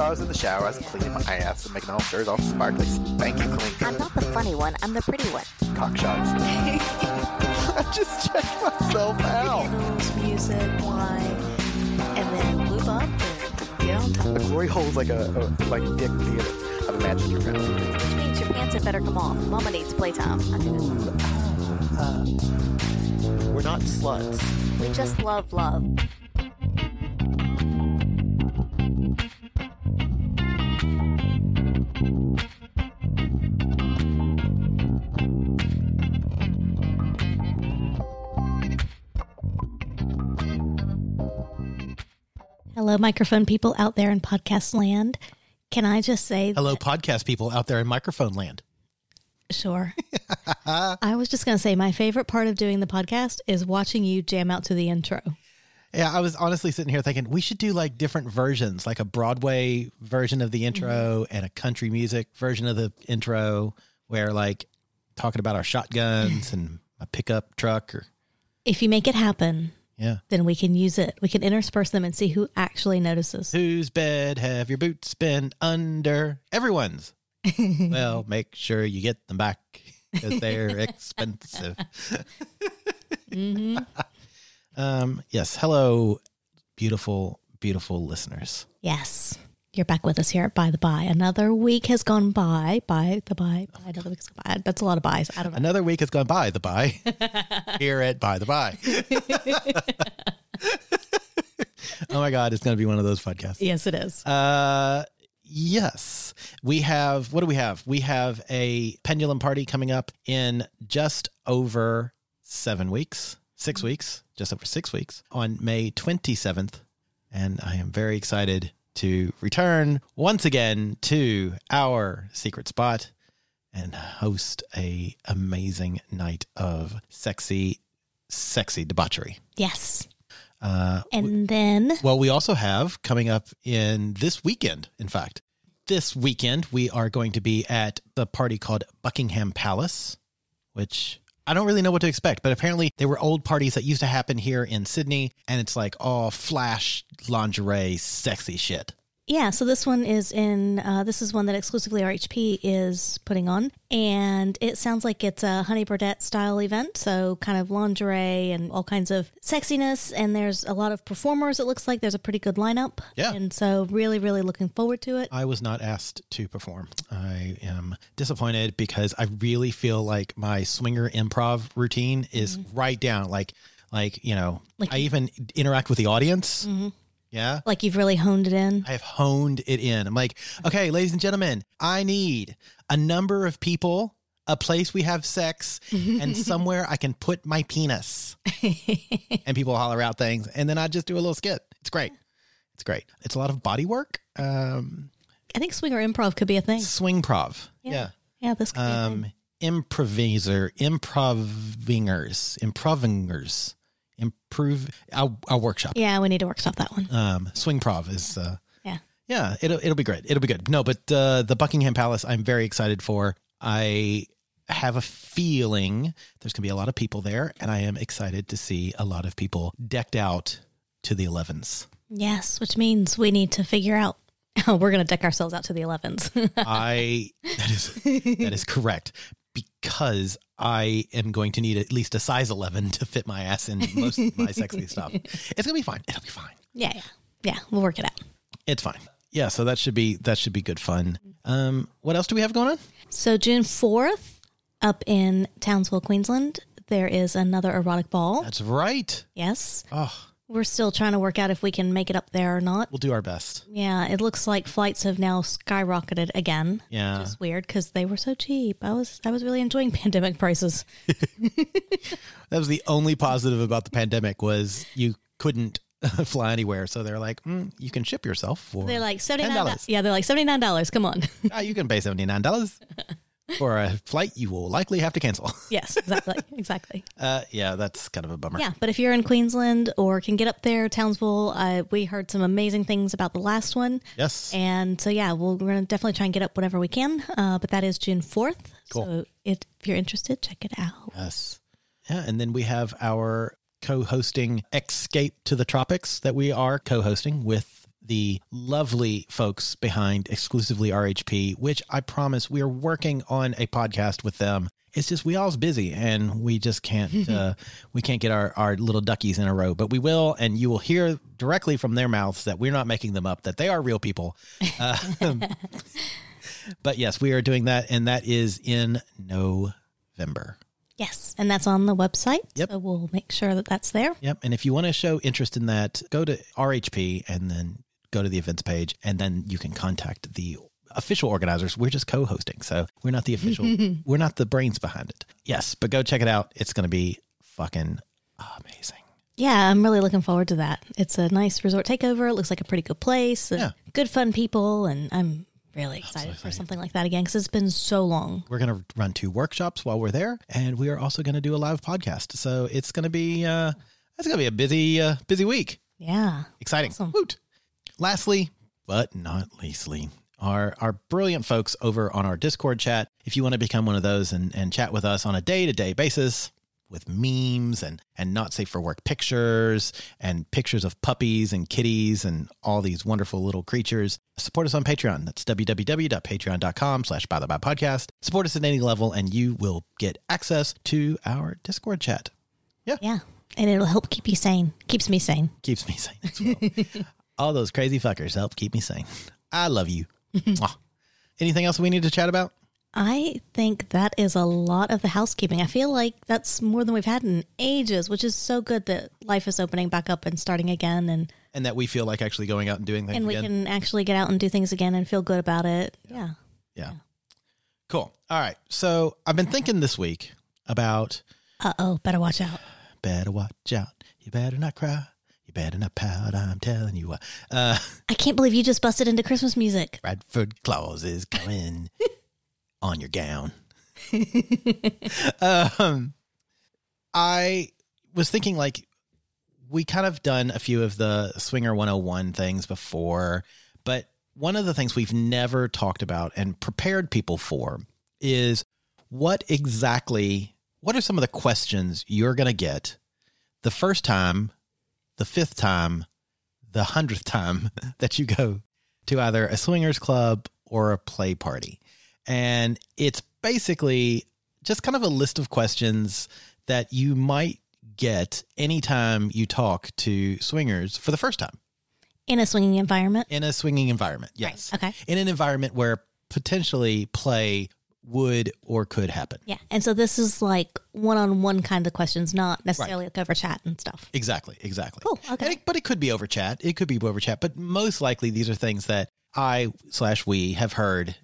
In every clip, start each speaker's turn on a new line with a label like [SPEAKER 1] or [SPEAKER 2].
[SPEAKER 1] So I was in the shower, I was cleaning my ass and making all dirt all sparkly, spanky clean.
[SPEAKER 2] I'm not the funny one, I'm the pretty one.
[SPEAKER 1] Cock shots. I just checked myself out.
[SPEAKER 2] Candles, music, wine, and then lube up and get on top.
[SPEAKER 1] The glory hole's like a, a like dick theater. I've imagined your fantasy.
[SPEAKER 2] Which means your pants had better come off. Mama needs playtime. I do it.
[SPEAKER 1] Uh, we're not sluts.
[SPEAKER 2] We just love love.
[SPEAKER 3] Hello, microphone people out there in podcast land. Can I just say,
[SPEAKER 4] Hello, podcast people out there in microphone land.
[SPEAKER 3] sure? I was just going to say, my favorite part of doing the podcast is watching you jam out to the intro.
[SPEAKER 4] Yeah, I was honestly sitting here thinking we should do like different versions, like a Broadway version of the intro mm-hmm. and a country music version of the intro, where like talking about our shotguns and a pickup truck or
[SPEAKER 3] If you make it happen,
[SPEAKER 4] yeah.
[SPEAKER 3] then we can use it. We can intersperse them and see who actually notices.
[SPEAKER 4] Whose bed have your boots been under? Everyone's. well, make sure you get them back because they're expensive. um, yes. Hello, beautiful, beautiful listeners.
[SPEAKER 3] Yes. You're back with us here at By the By. Another week has gone by. By the by. by another week has gone by. That's a lot of buys. I don't know.
[SPEAKER 4] Another week has gone by the by here at by the by. oh my God, it's going to be one of those podcasts.
[SPEAKER 3] Yes, it is.
[SPEAKER 4] Uh, yes, we have. What do we have? We have a pendulum party coming up in just over seven weeks, 6 weeks, just over six weeks on May twenty seventh, and I am very excited to return once again to our secret spot and host a amazing night of sexy, sexy debauchery.
[SPEAKER 3] Yes.
[SPEAKER 4] Uh,
[SPEAKER 3] And then,
[SPEAKER 4] well, we also have coming up in this weekend, in fact. This weekend, we are going to be at the party called Buckingham Palace, which I don't really know what to expect, but apparently they were old parties that used to happen here in Sydney, and it's like all flash lingerie, sexy shit.
[SPEAKER 3] Yeah, so this one is in, uh, this is one that exclusively RHP is putting on. And it sounds like it's a Honey Birdette style event. So kind of lingerie and all kinds of sexiness. And there's a lot of performers, it looks like. There's a pretty good lineup.
[SPEAKER 4] Yeah.
[SPEAKER 3] And so really, really looking forward to it.
[SPEAKER 4] I was not asked to perform. I am disappointed because I really feel like my swinger improv routine is right down. Like, like you know,
[SPEAKER 3] Like-
[SPEAKER 4] I even interact with the audience. Yeah,
[SPEAKER 3] Like you've really honed it in.
[SPEAKER 4] I have honed it in. I'm like, okay, ladies and gentlemen, I need a number of people, a place we have sex, and somewhere I can put my penis. and people holler out things, and then I just do a little skit. It's great. It's great. It's a lot of body work. Um,
[SPEAKER 3] I think swinger improv could be a thing.
[SPEAKER 4] swing prov. Yeah.
[SPEAKER 3] Yeah, this could be a
[SPEAKER 4] Um,
[SPEAKER 3] thing.
[SPEAKER 4] improviser, improvingers, improvingers, improve. Our, our workshop.
[SPEAKER 3] Yeah, we need to workshop that one.
[SPEAKER 4] Um, swing prov is. Uh,
[SPEAKER 3] Yeah.
[SPEAKER 4] yeah, it'll it'll be great. It'll be good. No, but uh, the Buckingham Palace, I'm very excited for. I have a feeling there's going to be a lot of people there, and I am excited to see a lot of people decked out to the 11s.
[SPEAKER 3] Yes, which means we need to figure out how we're going to deck ourselves out to the 11s.
[SPEAKER 4] I that is that is correct because I am going to need at least a size 11 to fit my ass in most of my sexy stuff. It's gonna be fine. It'll be fine.
[SPEAKER 3] yeah, yeah. Yeah, we'll work it out.
[SPEAKER 4] It's fine. Yeah, so that should be that should be good fun. Um, what else do we have going on?
[SPEAKER 3] So, June 4th, up in Townsville, Queensland, there is another erotic ball.
[SPEAKER 4] That's right.
[SPEAKER 3] Yes.
[SPEAKER 4] Oh,
[SPEAKER 3] We're still trying to work out if we can make it up there or not.
[SPEAKER 4] we'll do our best.
[SPEAKER 3] Yeah, it looks like flights have now skyrocketed again.
[SPEAKER 4] Yeah.
[SPEAKER 3] Which is weird because they were so cheap. I was I was really enjoying pandemic prices.
[SPEAKER 4] That was the only positive about the pandemic was you couldn't fly anywhere. So they're like, mm, you can ship yourself for
[SPEAKER 3] They're like seventy nine.
[SPEAKER 4] $10.
[SPEAKER 3] Yeah, they're like seventy nine dollars. Come on.
[SPEAKER 4] Ah, you can pay seventy nine dollars for a flight you will likely have to cancel.
[SPEAKER 3] yes, exactly, exactly.
[SPEAKER 4] Uh, yeah, that's kind of a bummer.
[SPEAKER 3] Yeah, but if you're in Queensland or can get up there, Townsville, uh, we heard some amazing things about the last one.
[SPEAKER 4] Yes.
[SPEAKER 3] And so, yeah, we'll, we're going to definitely try and get up whatever we can. Uh, but that is June 4th.
[SPEAKER 4] Cool.
[SPEAKER 3] So it, if you're interested, check it out.
[SPEAKER 4] Yes. Yeah, and then we have our co-hosting Escape to the Tropics that we are co-hosting with the lovely folks behind exclusively RHP, which I promise we are working on a podcast with them. It's just we all's busy and we just can't uh, we can't get our, our little duckies in a row, but we will, and you will hear directly from their mouths that we're not making them up, that they are real people. Uh, but yes, we are doing that, and that is in November.
[SPEAKER 3] Yes. And that's on the website.
[SPEAKER 4] Yep.
[SPEAKER 3] So we'll make sure that that's there.
[SPEAKER 4] Yep. And if you want to show interest in that, go to RHP and then go to the events page, and then you can contact the official organizers. We're just co-hosting, so we're not the official. we're not the brains behind it. Yes, but go check it out. It's going to be fucking amazing.
[SPEAKER 3] Yeah, I'm really looking forward to that. It's a nice resort takeover. It looks like a pretty good place.
[SPEAKER 4] Yeah.
[SPEAKER 3] Good fun people. And I'm really excited for something like that again because it's been so long.
[SPEAKER 4] We're going to run two workshops while we're there, and we are also going to do a live podcast. So it's going to be uh, it's going to be a busy uh, busy week.
[SPEAKER 3] Yeah.
[SPEAKER 4] Exciting.
[SPEAKER 3] Awesome.
[SPEAKER 4] Woot. Lastly, but not leastly, our our brilliant folks over on our Discord chat. If you want to become one of those and, and chat with us on a day to day basis with memes and, and not safe for work pictures and pictures of puppies and kitties and all these wonderful little creatures, support us on Patreon. That's www.patreon.com slash by the by podcast. Support us at any level and you will get access to our Discord chat.
[SPEAKER 3] Yeah. Yeah. And it'll help keep you sane. Keeps me sane.
[SPEAKER 4] keeps me sane as well. All those crazy fuckers help keep me sane. I love you. Anything else we need to chat about?
[SPEAKER 3] I think that is a lot of the housekeeping. I feel like that's more than we've had in ages, which is so good that life is opening back up and starting again and
[SPEAKER 4] And that we feel like actually going out and doing things
[SPEAKER 3] and we
[SPEAKER 4] again.
[SPEAKER 3] can actually get out and do things again and feel good about it. Yeah.
[SPEAKER 4] yeah. Cool. All right. So I've been thinking this week about
[SPEAKER 3] Uh oh, better watch out.
[SPEAKER 4] better watch out. You better not cry. You better not pout. I'm telling you what. Uh,
[SPEAKER 3] I can't believe you just busted into Christmas music.
[SPEAKER 4] Bradford Claus is coming on your gown. um, I was thinking like we kind of done a few of the Swinger 101 things before, but one of the things we've never talked about and prepared people for is what exactly what are some of the questions you're going to get the first time, the fifth time, the hundredth time that you go to either a swingers club or a play party. And it's basically just kind of a list of questions that you might get anytime you talk to swingers for the first time
[SPEAKER 3] In a swinging environment.
[SPEAKER 4] in a swinging environment. Yes.
[SPEAKER 3] Okay.
[SPEAKER 4] In an environment where potentially play would or could happen.
[SPEAKER 3] Yeah. And so this is like one on one kind of questions, not necessarily like over chat and stuff.
[SPEAKER 4] Exactly, exactly.
[SPEAKER 3] Cool, okay.
[SPEAKER 4] It- but it could be over chat. It could be over chat. But most likely, these are things that I slash we have heard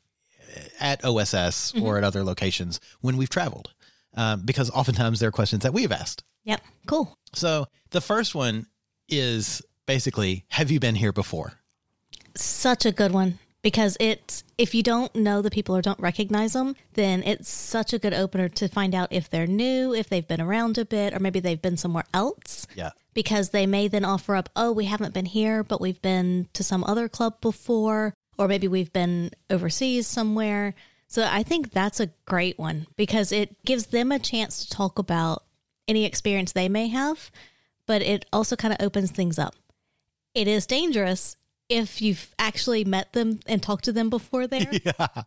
[SPEAKER 4] at OSS
[SPEAKER 3] Mm-hmm.
[SPEAKER 4] or at other locations when we've traveled, um, because oftentimes they're questions that we have asked.
[SPEAKER 3] Yep. Cool.
[SPEAKER 4] So the first one is basically, have you been here before?
[SPEAKER 3] Such a good one because it's if you don't know the people or don't recognize them, then it's such a good opener to find out if they're new, if they've been around a bit, or maybe they've been somewhere else.
[SPEAKER 4] Yeah.
[SPEAKER 3] Because they may then offer up, oh, we haven't been here, but we've been to some other club before, or maybe we've been overseas somewhere. So I think that's a great one because it gives them a chance to talk about any experience they may have, but it also kind of opens things up. It is dangerous if you've actually met them and talked to them before there,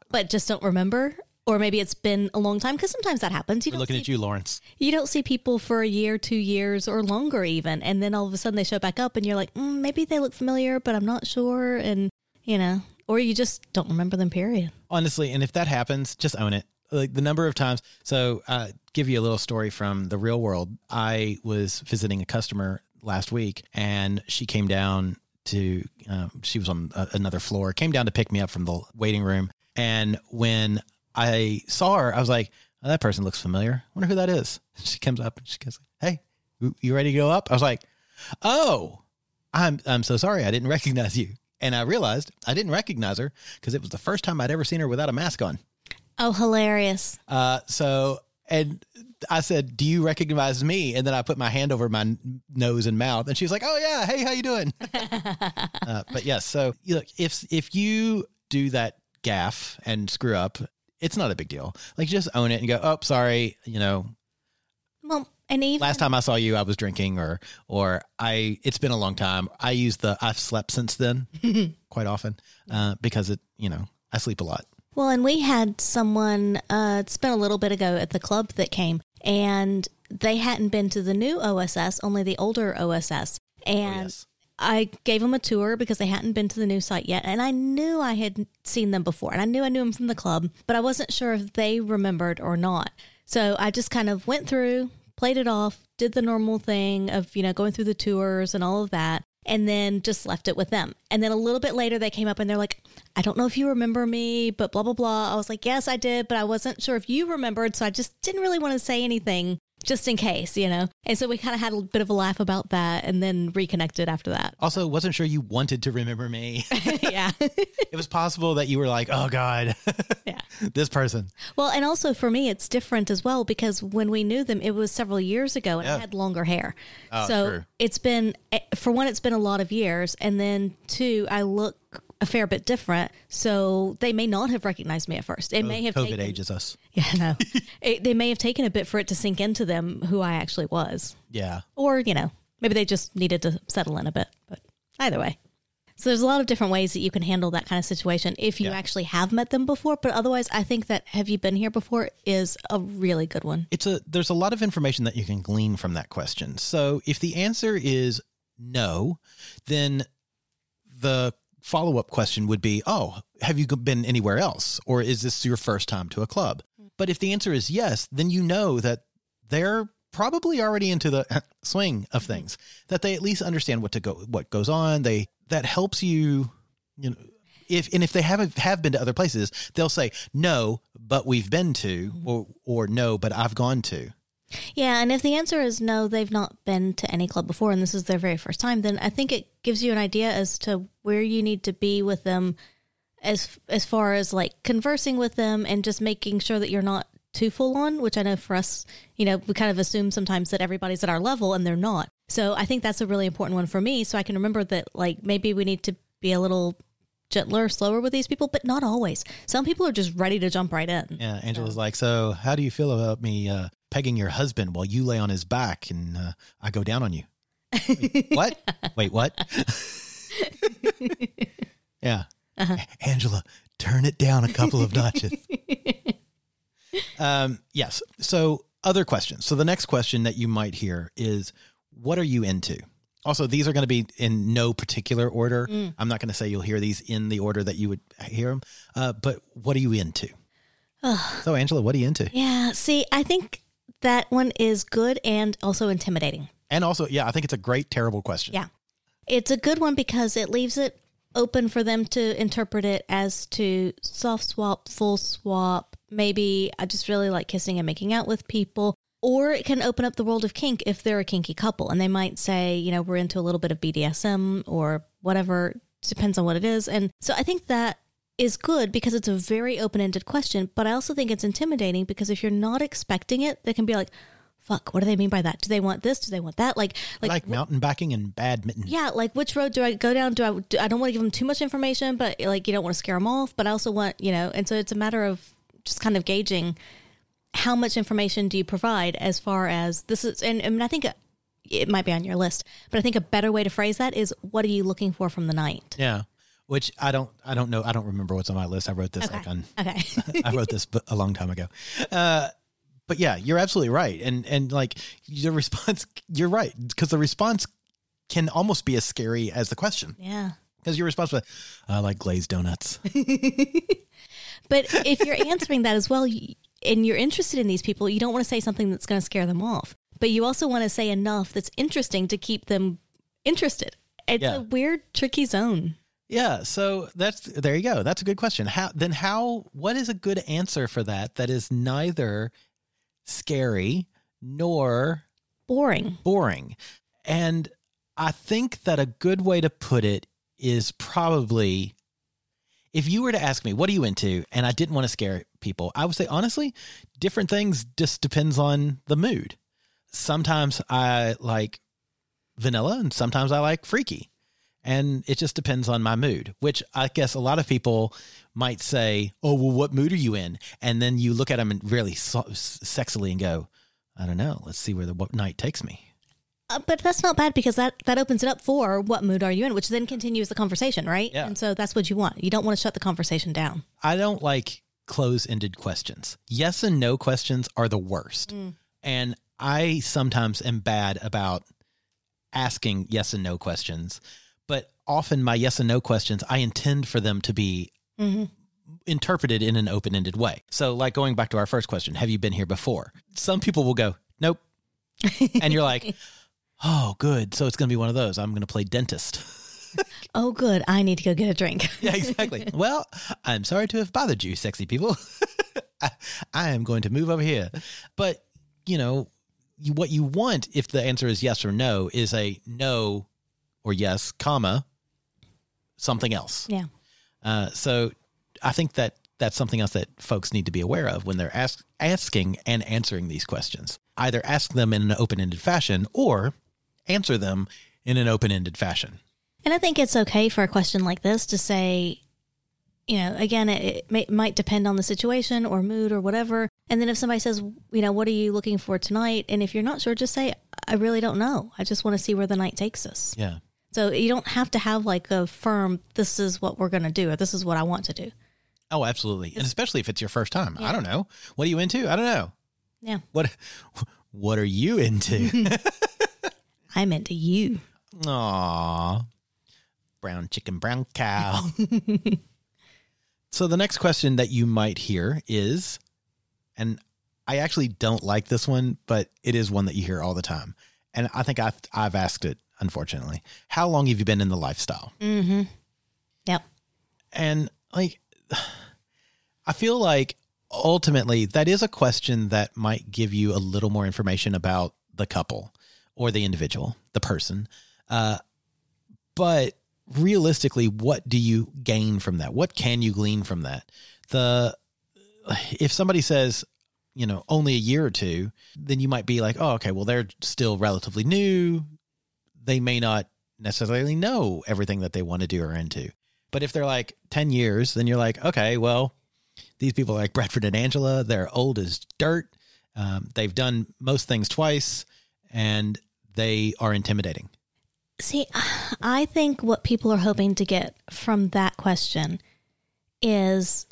[SPEAKER 3] but just don't remember. Or maybe it's been a long time because sometimes that happens. You
[SPEAKER 4] We're looking
[SPEAKER 3] see
[SPEAKER 4] at you, Lawrence.
[SPEAKER 3] you don't see people for a year, two years, or longer, even. And then all of a sudden they show back up, and you're like, mm, maybe they look familiar, but I'm not sure. And, you know, or you just don't remember them, period.
[SPEAKER 4] honestly and if that happens just own it like the number of times so uh give you a little story from the real world i was visiting a customer last week and she came down to um, she was on a, another floor came down to pick me up from the waiting room and when i saw her i was like oh, that person looks familiar I wonder who that is she comes up and she goes hey you- you ready to go up i was like oh I'm I'm so sorry I didn't recognize you. And I realized I didn't recognize her because it was the first time I'd ever seen her without a mask on.
[SPEAKER 3] Oh, hilarious.
[SPEAKER 4] Uh, so, and I said, "Do you recognize me?" And then I put my hand over my n- nose and mouth, and she was like, "Oh yeah, hey, how you doing?" uh, but yes, so you look if if you do that gaff and screw up, it's not a big deal. Like just own it and go, "Oh, sorry," you know.
[SPEAKER 3] Well, and even
[SPEAKER 4] Last time I saw you, I was drinking, or or I. It's been a long time. I use the I've slept since then quite often uh, because it, you know, I sleep a lot.
[SPEAKER 3] Well, and we had someone, uh, it's been a little bit ago at the club that came, and they hadn't been to the new OSS, only the older OSS. And
[SPEAKER 4] Oh, yes.
[SPEAKER 3] I gave them a tour because they hadn't been to the new site yet. And I knew I had seen them before, and I knew I knew them from the club, but I wasn't sure if they remembered or not. So I just kind of went through, played it off, did the normal thing of, you know, going through the tours and all of that. And then just left it with them. And then a little bit later, they came up and they're like, I don't know if you remember me, but blah, blah, blah. I was like, yes, I did, but I wasn't sure if you remembered. So I just didn't really want to say anything just in case, you know? And so we kind of had a bit of a laugh about that and then reconnected after that.
[SPEAKER 4] Also, wasn't sure you wanted to remember me.
[SPEAKER 3] yeah.
[SPEAKER 4] it was possible that you were like, "Oh God,
[SPEAKER 3] yeah.
[SPEAKER 4] this person."
[SPEAKER 3] Well, and also for me, it's different as well because when we knew them, it was several years ago and I had longer hair.
[SPEAKER 4] Oh,
[SPEAKER 3] so
[SPEAKER 4] true.
[SPEAKER 3] it's been, eh, for one, it's been a lot of years. And then two, I look a fair bit different. So they may not have recognized me at first. It oh, may have
[SPEAKER 4] COVID
[SPEAKER 3] taken,
[SPEAKER 4] ages us.
[SPEAKER 3] Yeah, no. it, they may have taken a bit for it to sink into them who I actually was.
[SPEAKER 4] Yeah,
[SPEAKER 3] Or, you know, maybe they just needed to settle in a bit. But either way. So there's a lot of different ways that you can handle that kind of situation if you
[SPEAKER 4] Yeah.
[SPEAKER 3] actually have met them before. But otherwise, I think that have you been here before is a really good one.
[SPEAKER 4] it's a. There's a lot of information that you can glean from that question. So if the answer is no, then the follow up question would be, "Oh, have you been anywhere else, or is this your first time to a club?" Hmm. But if the answer is yes, then you know that they're probably already into the swing of mm-hmm. things. That they at least understand what to go, what goes on. They that helps you, you know. If and if they haven't have been to other places, they'll say no, but we've been to, mm-hmm. or or no, but I've gone to.
[SPEAKER 3] Yeah, and if the answer is no, they've not been to any club before and this is their very first time, then I think it gives you an idea as to where you need to be with them as as far as like conversing with them and just making sure that you're not too full on, which I know for us, you know, we kind of assume sometimes that everybody's at our level and they're not. So I think that's a really important one for me so I can remember that like maybe we need to be a little gentler, slower with these people, but not always. Some people are just ready to jump right in.
[SPEAKER 4] Yeah, Angela's like, so how do you feel about me uh, pegging your husband while you lay on his back and uh, I go down on you? Wait, what? Wait, what? yeah, Angela, turn it down a couple of notches. um, yes. So, other questions. So, the next question that you might hear is, what are you into? Also, these are going to be in no particular order. I'm not going to say you'll hear these in the order that you would hear them. Uh, but what are you into? so, Angela, what are you into?
[SPEAKER 3] Yeah, see, I think that one is good and also intimidating.
[SPEAKER 4] And also, yeah, I think it's a great, terrible question.
[SPEAKER 3] Yeah. It's a good one because it leaves it open for them to interpret it as to soft swap, full swap. Maybe I just really like kissing and making out with people. Or it can open up the world of kink if they're a kinky couple and they might say, you know, we're into a little bit of BDSM or whatever, depends on what it is. And so I think that is good because it's a very open ended question, but I also think it's intimidating because if you're not expecting it, they can be like, fuck, what do they mean by that? Do they want this? Do they want that? Like, like,
[SPEAKER 4] like mountain biking and badminton.
[SPEAKER 3] yeah, like which road do I go down? Do I? Do, I don't want to give them too much information, but like you don't want to scare them off. But I also want you know, and so it's a matter of just kind of gauging how much information do you provide as far as this is. And, and I think it might be on your list, but I think a better way to phrase that is, what are you looking for from the night?
[SPEAKER 4] Yeah. Which I don't, I don't know. I don't remember what's on my list. I wrote this
[SPEAKER 3] Okay.
[SPEAKER 4] like on,
[SPEAKER 3] Okay.
[SPEAKER 4] I wrote this a long time ago. Uh, but yeah, you're absolutely right. And, and like your response, you're right. Cause the response can almost be as scary as the question.
[SPEAKER 3] yeah.
[SPEAKER 4] Cause your response was, I like glazed donuts.
[SPEAKER 3] But if you're answering that as well, you- and you're interested in these people, you don't want to say something that's going to scare them off. But you also want to say enough that's interesting to keep them interested. It's
[SPEAKER 4] Yeah.
[SPEAKER 3] a weird, tricky zone.
[SPEAKER 4] Yeah, so that's there you go. That's a good question. How then how what is a good answer for that that is neither scary nor
[SPEAKER 3] Boring.
[SPEAKER 4] boring? And I think that a good way to put it is probably if you were to ask me, what are you into? And I didn't want to scare people, I would say, honestly, different things just depends on the mood. Sometimes I like vanilla and sometimes I like freaky. And it just depends on my mood, which I guess a lot of people might say, oh, well, what mood are you in? And then you look at them and really so- sexily and go, I don't know. Let's see where the night takes me.
[SPEAKER 3] Uh, but that's not bad because that that opens it up for what mood are you in, which then continues the conversation, right?
[SPEAKER 4] Yeah.
[SPEAKER 3] And so that's what you want. You don't want to shut the conversation down.
[SPEAKER 4] I don't like close ended questions. Yes and no questions are the worst. And I sometimes am bad about asking yes and no questions, often my yes and no questions, I intend for them to be mm-hmm. interpreted in an open ended way. So, like going back to our first question, have you been here before? Some people will go, nope. and you're like, oh, good. So it's going to be one of those. I'm going to play dentist.
[SPEAKER 3] Oh, good. I need to go get a drink.
[SPEAKER 4] Yeah, exactly. well, I'm sorry to have bothered you, sexy people. I, I am going to move over here. But, you know, what you want, if the answer is yes or no, is a no or yes, comma, something else.
[SPEAKER 3] yeah.
[SPEAKER 4] Uh, so I think that that's something else that folks need to be aware of when they're ask, asking and answering these questions. Either ask them in an open ended fashion or answer them in an open ended fashion.
[SPEAKER 3] And I think it's okay for a question like this to say, you know, again, it, it may, might depend on the situation or mood or whatever. And then if somebody says, you know, what are you looking for tonight? And if you're not sure, just say, I really don't know. I just want to see where the night takes us.
[SPEAKER 4] Yeah.
[SPEAKER 3] So you don't have to have like a firm, this is what we're going to do or this is what I want to do.
[SPEAKER 4] Oh, absolutely. And especially if it's your first time. I don't know. What are you into? I don't know.
[SPEAKER 3] Yeah.
[SPEAKER 4] What what are you into?
[SPEAKER 3] I'm into you.
[SPEAKER 4] Aw. Brown chicken, brown cow. so the next question that you might hear is, and I actually don't like this one, but it is one that you hear all the time. And I think I've, I've asked it, unfortunately. How long have you been in the lifestyle?
[SPEAKER 3] Mm-hmm. Yep.
[SPEAKER 4] And like, I feel like ultimately that is a question that might give you a little more information about the couple or the individual, the person. Uh, but realistically, what do you gain from that? What can you glean from that? The if somebody says, you know, only a year or two, then you might be like, oh, okay, well, they're still relatively new. They may not necessarily know everything that they want to do or into. But if they're like 10 years, then you're like, okay, well, these people are like Bradford and Angela. They're old as dirt. Um, they've done most things twice and they are intimidating.
[SPEAKER 3] See, I think what people are hoping to get from that question is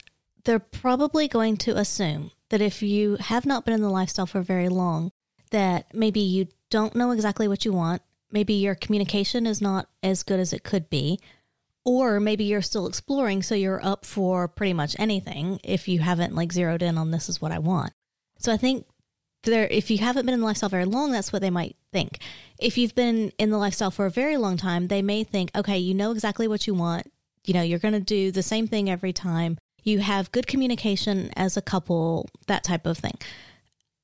[SPEAKER 3] they're probably going to assume that if you have not been in the lifestyle for very long, that maybe you don't know exactly what you want, maybe your communication is not as good as it could be, or maybe you're still exploring, so you're up for pretty much anything if you haven't like zeroed in on this is what I want. So I think there if you haven't been in the lifestyle very long that's what they might think. If you've been in the lifestyle for a very long time they may think okay you know exactly what you want. You know you're going to do the same thing every time. You have good communication as a couple that type of thing.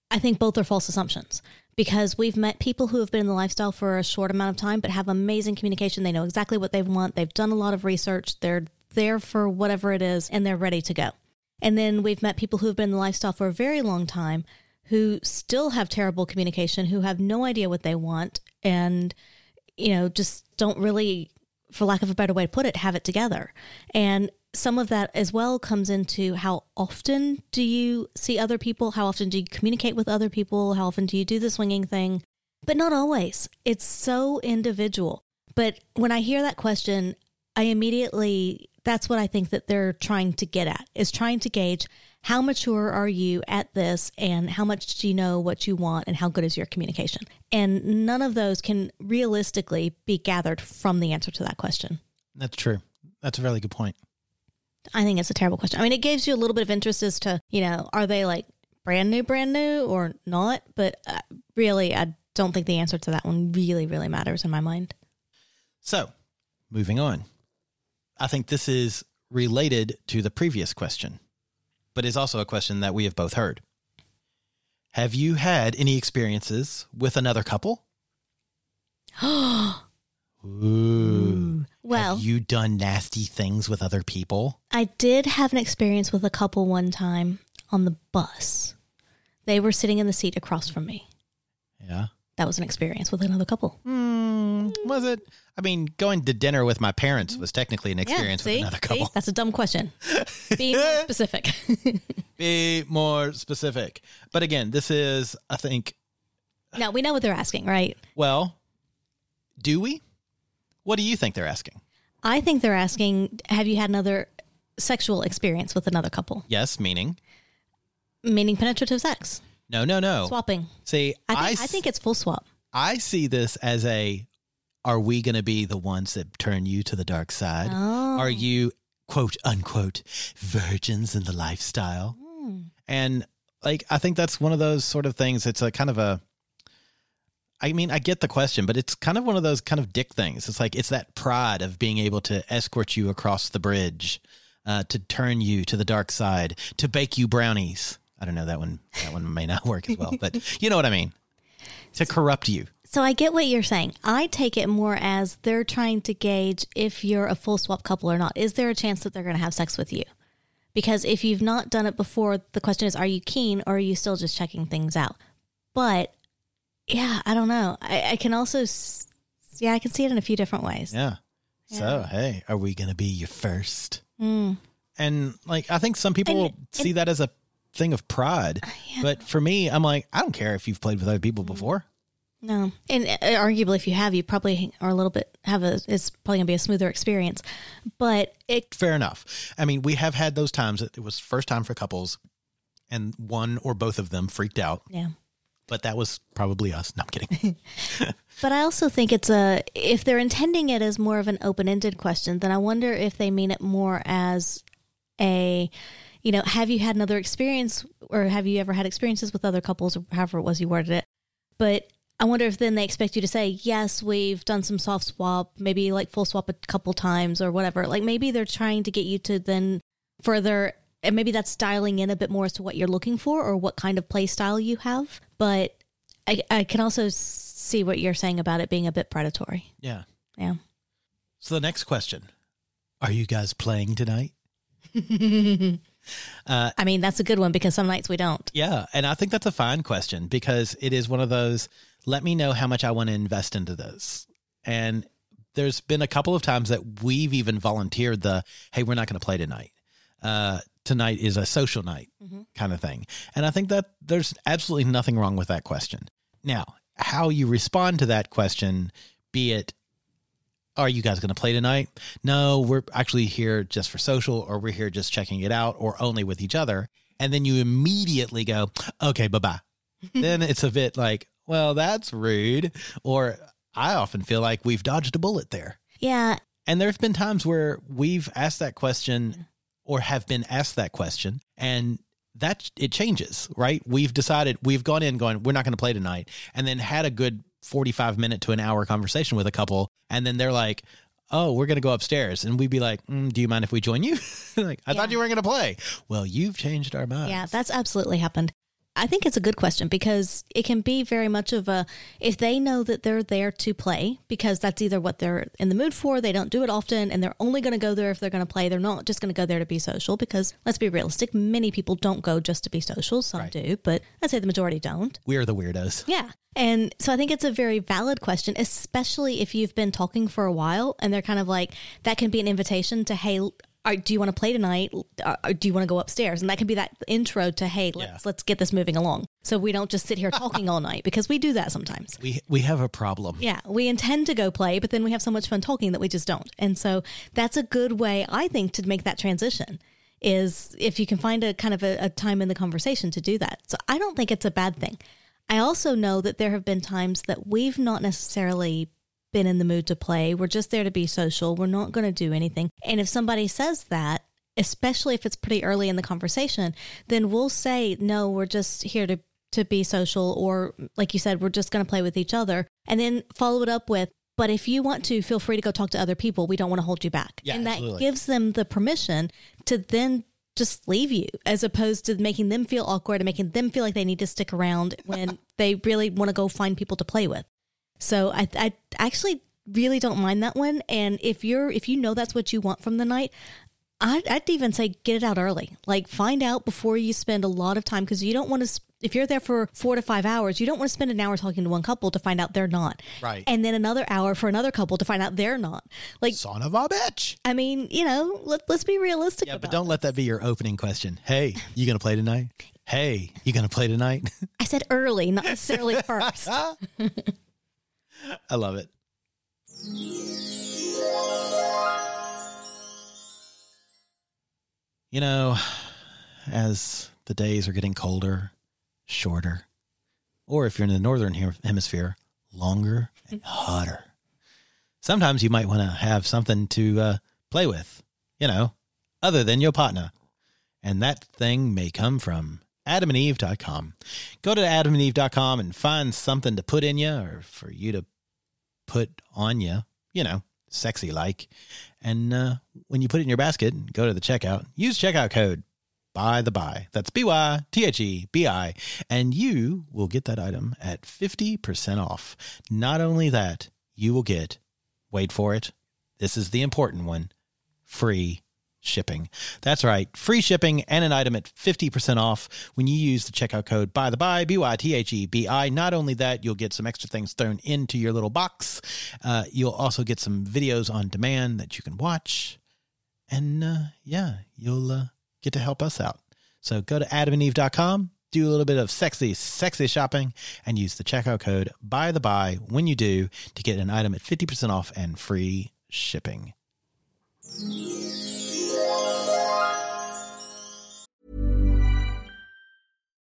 [SPEAKER 3] I think both are false assumptions because we've met people who have been in the lifestyle for a short amount of time but have amazing communication. They know exactly what they want. They've done a lot of research. They're there for whatever it is and they're ready to go. And then we've met people who have been in the lifestyle for a very long time who still have terrible communication, who have no idea what they want, and, you know, just don't really, for lack of a better way to put it, have it together. And some of that as well comes into how often do you see other people? How often do you communicate with other people? How often do you do the swinging thing? But not always. It's so individual. But when I hear that question, I immediately, that's what I think that they're trying to get at, is trying to gauge how mature are you at this and how much do you know what you want and how good is your communication? And none of those can realistically be gathered from the answer to that question.
[SPEAKER 4] That's true. That's a really good point.
[SPEAKER 3] I think it's a terrible question. I mean, it gives you a little bit of interest as to, you know, are they like brand new, brand new or not? But uh, really, I don't think the answer to that one really, really matters in my mind.
[SPEAKER 4] So, moving on. I think this is related to the previous question, but is also a question that we have both heard. Have you had any experiences with another couple? Ooh.
[SPEAKER 3] Well,
[SPEAKER 4] Have you done nasty things with other people?
[SPEAKER 3] I did have an experience with a couple one time on the bus. They were sitting in the seat across from me.
[SPEAKER 4] Yeah.
[SPEAKER 3] That was an experience with another couple.
[SPEAKER 4] Hmm, was it? I mean, going to dinner with my parents was technically an experience with
[SPEAKER 3] see?
[SPEAKER 4] another
[SPEAKER 3] See?
[SPEAKER 4] couple.
[SPEAKER 3] That's a dumb question. Be more specific.
[SPEAKER 4] Be more specific. But again, this is, I think,
[SPEAKER 3] now we know what they're asking, right?
[SPEAKER 4] well, do we? What do you think they're asking?
[SPEAKER 3] I think they're asking, have you had another sexual experience with another couple?
[SPEAKER 4] Yes, meaning
[SPEAKER 3] Meaning penetrative sex,
[SPEAKER 4] no, no, no.
[SPEAKER 3] swapping.
[SPEAKER 4] See,
[SPEAKER 3] I
[SPEAKER 4] I,
[SPEAKER 3] think, I,
[SPEAKER 4] s-
[SPEAKER 3] think it's full swap.
[SPEAKER 4] I see this as a are we going to be the ones that turn you to the dark side?
[SPEAKER 3] Oh.
[SPEAKER 4] Are you quote unquote virgins in the lifestyle?
[SPEAKER 3] Hmm.
[SPEAKER 4] And like I think that's one of those sort of things it's a kind of a I mean, I get the question, but it's kind of one of those kind of dick things. It's like it's that pride of being able to escort you across the bridge, uh, to turn you to the dark side, to bake you brownies. I don't know that one. That one may not work as well, but you know what I mean. To corrupt you.
[SPEAKER 3] So I get what you're saying. I take it more as they're trying to gauge if you're a full swap couple or not. Is there a chance that they're going to have sex with you? Because if you've not done it before, the question is, are you keen or are you still just checking things out? But yeah, I don't know. I, I can also, s- yeah, I can see it in a few different ways.
[SPEAKER 4] Yeah. So, hey, are we going to be your first?
[SPEAKER 3] Mm.
[SPEAKER 4] And like, I think some people
[SPEAKER 3] And-
[SPEAKER 4] see that as a thing of pride. But for me, I'm like, I don't care if you've played with other people before.
[SPEAKER 3] No, and uh, arguably, if you have, you probably are a little bit have a. It's probably gonna be a smoother experience. But it,
[SPEAKER 4] Fair enough. I mean, we have had those times that it was first time for couples and one or both of them freaked out,
[SPEAKER 3] yeah.
[SPEAKER 4] But that was probably us. No, I'm kidding.
[SPEAKER 3] But I also think it's a if they're intending it as more of an open ended question, then I wonder if they mean it more as a, you know, have you had another experience or have you ever had experiences with other couples or however it was you worded it. But I wonder if then they expect you to say, yes, we've done some soft swap, maybe like full swap a couple times or whatever. Like maybe they're trying to get you to then further, and maybe that's dialing in a bit more as to what you're looking for or what kind of play style you have. But I, I can also see what you're saying about it being a bit predatory.
[SPEAKER 4] yeah.
[SPEAKER 3] Yeah.
[SPEAKER 4] So the next question Are you guys playing tonight?
[SPEAKER 3] I mean, that's a good one because some nights we don't.
[SPEAKER 4] Yeah. And I think that's a fine question because it is one of those let me know how much I want to invest into this. And there's been a couple of times that we've even volunteered the hey, we're not going to play tonight. Uh, tonight is a social night mm-hmm. kind of thing. And I think that there's absolutely nothing wrong with that question. Now, how you respond to that question, be it are you guys going to play tonight? No, we're actually here just for social, or we're here just checking it out, or only with each other. And then you immediately go, okay, bye bye. then it's a bit like, well, that's rude. Or I often feel like we've dodged a bullet there.
[SPEAKER 3] Yeah.
[SPEAKER 4] And there's been times where we've asked that question or have been asked that question and that it changes, right? We've decided we've gone in going, we're not going to play tonight and then had a good 45 minute to an hour conversation with a couple. And then they're like, oh, we're going to go upstairs. And we'd be like, mm, do you mind if we join you? like, I thought you weren't going to play. Well, you've changed our minds.
[SPEAKER 3] Yeah, that's absolutely happened. I think it's a good question because it can be very much of a if they know that they're there to play because that's either what they're in the mood for, they don't do it often, and they're only going to go there if they're going to play. They're not just going to go there to be social because let's be realistic, many people don't go just to be social. Some
[SPEAKER 4] Right.
[SPEAKER 3] do, but I'd say the majority don't.
[SPEAKER 4] We're the weirdos.
[SPEAKER 3] Yeah. And so I think it's a very valid question, especially if you've been talking for a while and they're kind of like, that can be an invitation to, hey, do you want to play tonight? Or, or do you want to go upstairs? And that can be that intro to, hey, let's,
[SPEAKER 4] Yeah.
[SPEAKER 3] let's get this moving along. So we don't just sit here talking all night because we do that sometimes.
[SPEAKER 4] We, we have a problem.
[SPEAKER 3] Yeah, we intend to go play, but then we have so much fun talking that we just don't. And so that's a good way, I think, to make that transition is if you can find a kind of a, a time in the conversation to do that. So I don't think it's a bad thing. I also know that there have been times that we've not necessarily been in the mood to play. We're just there to be social. We're not going to do anything. And if somebody says that, especially if it's pretty early in the conversation, then we'll say, no, we're just here to, to be social. Or like you said, we're just going to play with each other. And then follow it up with, but if you want to, feel free to go talk to other people. We don't want to hold you back.
[SPEAKER 4] Yeah,
[SPEAKER 3] and that
[SPEAKER 4] absolutely.
[SPEAKER 3] gives them the permission to then just leave you as opposed to making them feel awkward and making them feel like they need to stick around when they really want to go find people to play with. So I, I actually really don't mind that one. And if you're if you know that's what you want from the night, I'd, I'd even say get it out early. Like find out before you spend a lot of time because you don't want to. If you're there for four to five hours, you don't want to spend an hour talking to one couple to find out they're not,
[SPEAKER 4] Right.
[SPEAKER 3] And then another hour for another couple to find out they're not. Like,
[SPEAKER 4] Son of a bitch.
[SPEAKER 3] I mean, you know, let, let's be realistic.
[SPEAKER 4] Yeah, but don't let that be your opening question. Hey, you gonna play tonight? Hey, you gonna play tonight?
[SPEAKER 3] I said early, not necessarily first.
[SPEAKER 4] I love it. You know, as the days are getting colder, shorter, or if you're in the northern hemisphere, longer and hotter, sometimes you might want to have something to uh, play with, you know, other than your partner. And that thing may come from adamandeve.com. Go to adamandeve.com and find something to put in you or for you to put on you, you know, sexy like. And uh, when you put it in your basket, and go to the checkout, use checkout code by the by. That's B Y T H E B I. And you will get that item at 50% off. Not only that, you will get, wait for it, this is the important one, free shipping. That's right, free shipping and an item at 50% off when you use the checkout code by the by, B Y T H E B I. Not only that, you'll get some extra things thrown into your little box. Uh, you'll also get some videos on demand that you can watch. And uh, yeah, you'll uh, get to help us out. So go to adamandeve.com, do a little bit of sexy, sexy shopping, and use the checkout code by the by when you do to get an item at 50% off and free shipping.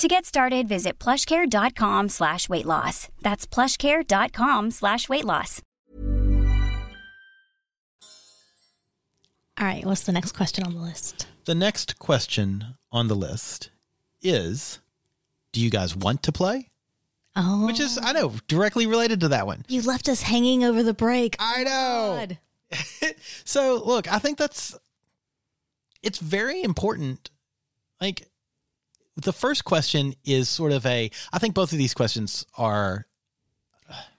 [SPEAKER 5] To get started, visit plushcare.com slash weight loss. That's plushcare.com slash weight loss.
[SPEAKER 3] All right, what's the next question on the list?
[SPEAKER 4] The next question on the list is Do you guys want to play?
[SPEAKER 3] Oh,
[SPEAKER 4] Which is, I know, directly related to that one.
[SPEAKER 3] you left us hanging over the break.
[SPEAKER 4] I know. So look, I think that's it's very important. Like the first question is sort of a I think both of these questions are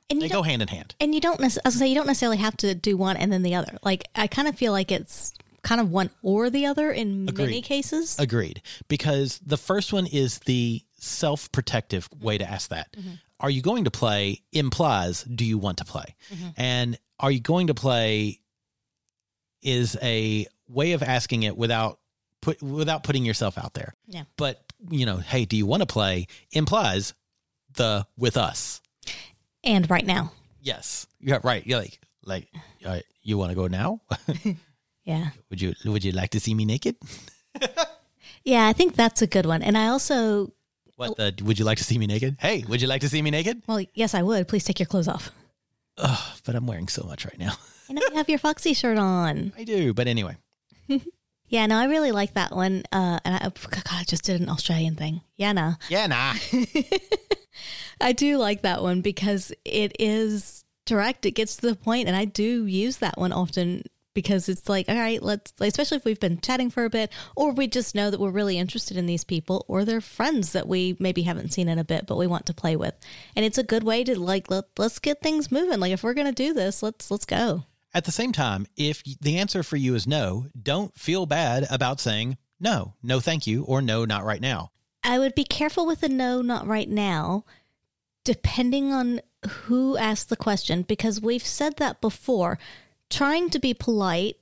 [SPEAKER 3] And
[SPEAKER 4] they go hand in hand.
[SPEAKER 3] and you don't necessarily, I was gonna say you don't necessarily have to do one and then the other. Like I kind of feel like it's kind of one or the other in many cases.
[SPEAKER 4] Agreed. Because the first one is the self protective mm-hmm. way to ask that. Mm-hmm. Are you going to play implies do you want to play? Mm-hmm. And are you going to play is a way of asking it without put without putting yourself out there.
[SPEAKER 3] Yeah.
[SPEAKER 4] But you know, hey, do you want to play implies the with us.
[SPEAKER 3] And right now.
[SPEAKER 4] Yes. Yeah, right. You're like like uh, you want to go now?
[SPEAKER 3] Yeah.
[SPEAKER 4] would you would you like to see me naked?
[SPEAKER 3] Yeah, I think that's a good one. And I also,
[SPEAKER 4] What the would you like to see me naked? Hey, would you like to see me naked?
[SPEAKER 3] well, yes, I would. Please take your clothes off.
[SPEAKER 4] Ugh, but I'm wearing so much right now.
[SPEAKER 3] and I have your Foxy shirt on.
[SPEAKER 4] I do, but anyway.
[SPEAKER 3] Yeah, no, I really like that one. Uh, and I, God, I just did an Australian thing. Yeah, no.
[SPEAKER 4] Yeah, nah.
[SPEAKER 3] I do like that one because it is direct. It gets to the point, and I do use that one often because it's like, all right, let's, especially if we've been chatting for a bit, or we just know that we're really interested in these people, or they're friends that we maybe haven't seen in a bit, but we want to play with, and it's a good way to like let let's get things moving. Like if we're gonna do this, let's let's go.
[SPEAKER 4] At the same time, if the answer for you is no, don't feel bad about saying no, no, thank you, or no, not right now.
[SPEAKER 3] I would be careful with a no, not right now, depending on who asked the question, because we've said that before. Trying to be polite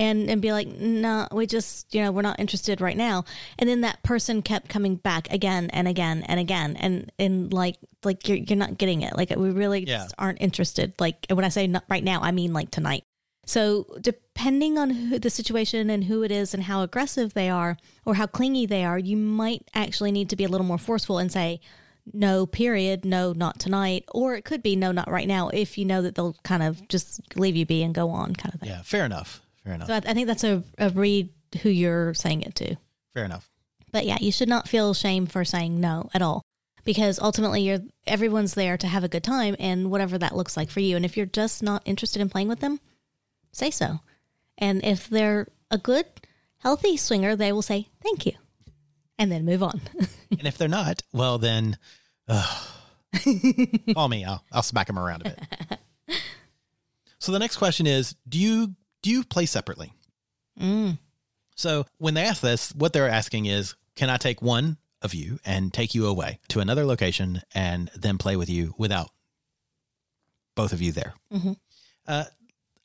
[SPEAKER 3] and and be like, no, we just you know we're not interested right now. And then that person kept coming back again and again and again, and and like like you're you're not getting it. Like we really
[SPEAKER 4] Yeah.
[SPEAKER 3] just aren't interested. Like when I say not right now, I mean like tonight. So depending on who the situation and who it is and how aggressive they are or how clingy they are, you might actually need to be a little more forceful and say. No, period. No, not tonight. Or it could be no, not right now if you know that they'll kind of just leave you be and go on, kind of thing.
[SPEAKER 4] Yeah, fair enough. Fair enough.
[SPEAKER 3] So I, I think that's a, a read who you're saying it to.
[SPEAKER 4] fair enough.
[SPEAKER 3] But yeah, you should not feel shame for saying no at all because ultimately you're everyone's there to have a good time and whatever that looks like for you. And if you're just not interested in playing with them, say so. And if they're a good, healthy swinger, they will say thank you and then move on.
[SPEAKER 4] and if they're not, well then, uh, call me. I'll I'll smack them around a bit. so the next question is: Do you do you play separately?
[SPEAKER 3] mm.
[SPEAKER 4] So when they ask this, what they're asking is, can I take one of you and take you away to another location and then play with you without both of you there?
[SPEAKER 3] Mhm.
[SPEAKER 4] Uh,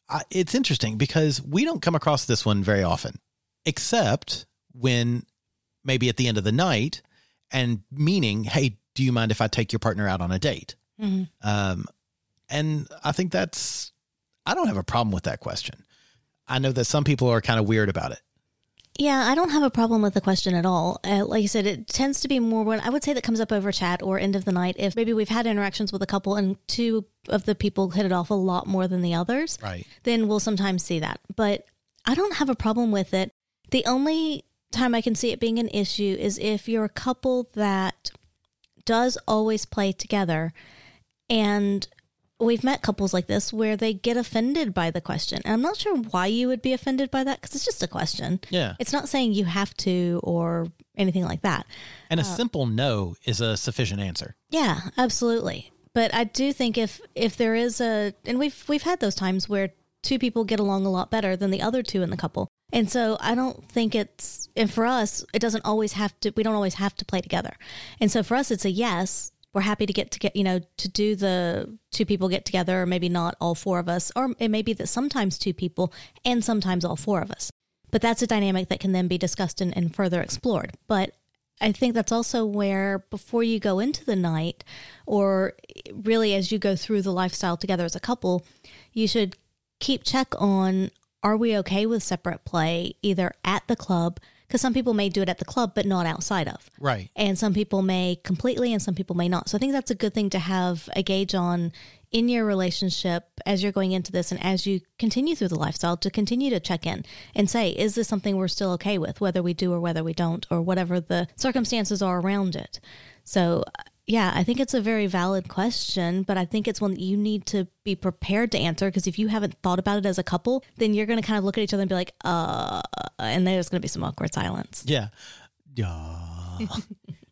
[SPEAKER 4] I, it's interesting because we don't come across this one very often, except when maybe at the end of the night and meaning, hey, do you mind if I take your partner out on a date?
[SPEAKER 3] Mhm.
[SPEAKER 4] Um, and I think that's, I don't have a problem with that question. I know that some people are kind of weird about it.
[SPEAKER 3] Yeah, I don't have a problem with the question at all. Uh, like I said, it tends to be more when I would say that comes up over chat or end of the night. If maybe we've had interactions with a couple and two of the people hit it off a lot more than the others,
[SPEAKER 4] Right.
[SPEAKER 3] then we'll sometimes see that. But I don't have a problem with it. The only time I can see it being an issue is if you're a couple that does always play together and we've met couples like this where they get offended by the question. And I'm not sure why you would be offended by that because it's just a question.
[SPEAKER 4] Yeah.
[SPEAKER 3] It's not saying you have to or anything like that.
[SPEAKER 4] And a
[SPEAKER 3] Uh,
[SPEAKER 4] simple no is a sufficient answer.
[SPEAKER 3] Yeah, absolutely. But I do think if if there is a and we've we've had those times where two people get along a lot better than the other two in the couple. And so I don't think it's and for us it doesn't always have to we don't always have to play together. And so for us it's a yes. We're happy to get to get you know to do the two people get together or maybe not all four of us or it may be that sometimes two people and sometimes all four of us. But that's a dynamic that can then be discussed and, and further explored. But I think that's also where before you go into the night, or really as you go through the lifestyle together as a couple, you should keep check on are we okay with separate play either at the club because some people may do it at the club but not outside of.
[SPEAKER 4] Right.
[SPEAKER 3] and some people may completely and some people may not. So i think that's a good thing to have a gauge on in your relationship as you're going into this and as you continue through the lifestyle to continue to check in and say is this something we're still okay with whether we do or whether we don't or whatever the circumstances are around it? So yeah i think it's a very valid question but i think it's one that you need to be prepared to answer because if you haven't thought about it as a couple then you're going to kind of look at each other and be like uh and there's going to be some awkward silence
[SPEAKER 4] Yeah. Yeah.